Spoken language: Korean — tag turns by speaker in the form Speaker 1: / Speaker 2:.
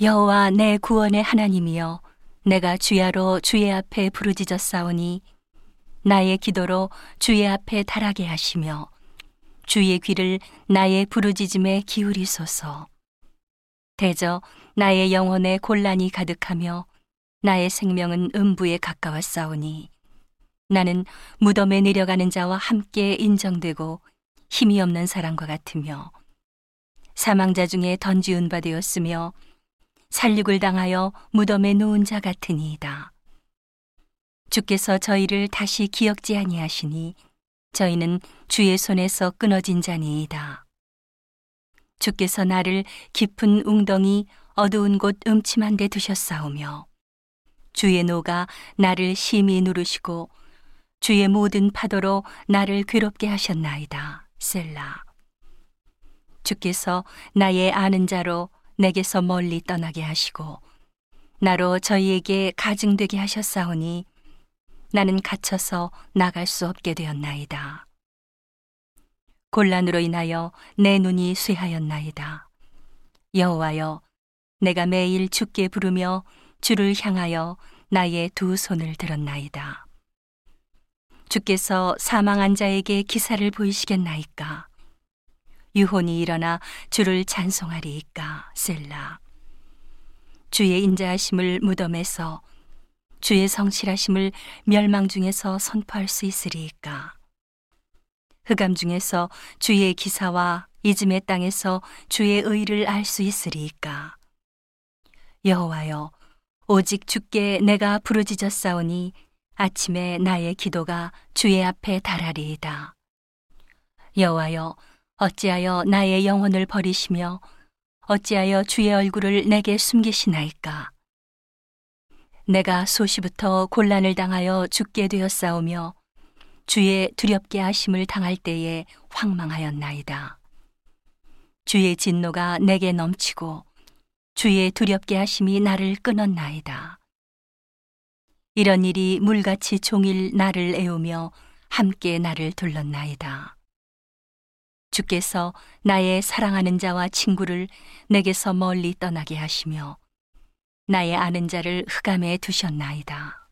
Speaker 1: 여호와 내 구원의 하나님이여 내가 주야로 주의 앞에 부르짖었사오니 나의 기도로 주의 앞에 달하게 하시며 주의 귀를 나의 부르짖음에 기울이소서. 대저 나의 영혼에 곤란이 가득하며 나의 생명은 음부에 가까웠사오니 나는 무덤에 내려가는 자와 함께 인정되고 힘이 없는 사람과 같으며 사망자 중에 던지운 바 되었으며 살육을 당하여 무덤에 놓은 자 같으니이다. 주께서 저희를 다시 기억지 아니하시니 저희는 주의 손에서 끊어진 자니이다. 주께서 나를 깊은 웅덩이 어두운 곳 음침한 데 두셨사오며 주의 노가 나를 심히 누르시고 주의 모든 파도로 나를 괴롭게 하셨나이다. 셀라. 주께서 나의 아는 자로 내게서 멀리 떠나게 하시고 나로 저희에게 가증되게 하셨사오니 나는 갇혀서 나갈 수 없게 되었나이다. 곤란으로 인하여 내 눈이 쇠하였나이다. 여호와여, 내가 매일 주께 부르며 주를 향하여 나의 두 손을 들었나이다. 주께서 사망한 자에게 기사를 보이시겠나이까? 유혼이 일어나 주를 찬송하리이까? 셀라. 주의 인자하심을 무덤에서 주의 성실하심을 멸망 중에서 선포할 수 있으리이까? 흑암 중에서 주의 기사와 이즘의 땅에서 주의 의를 알 수 있으리이까? 여호와여, 오직 주께 내가 부르짖었사오니 아침에 나의 기도가 주의 앞에 달하리이다. 여호와여, 어찌하여 나의 영혼을 버리시며 어찌하여 주의 얼굴을 내게 숨기시나이까? 내가 소시부터 곤란을 당하여 죽게 되었사오며 주의 두렵게 하심을 당할 때에 황망하였나이다. 주의 진노가 내게 넘치고 주의 두렵게 하심이 나를 끊었나이다. 이런 일이 물같이 종일 나를 애우며 함께 나를 둘렀나이다. 주께서 나의 사랑하는 자와 친구를 내게서 멀리 떠나게 하시며 나의 아는 자를 흑암에 두셨나이다.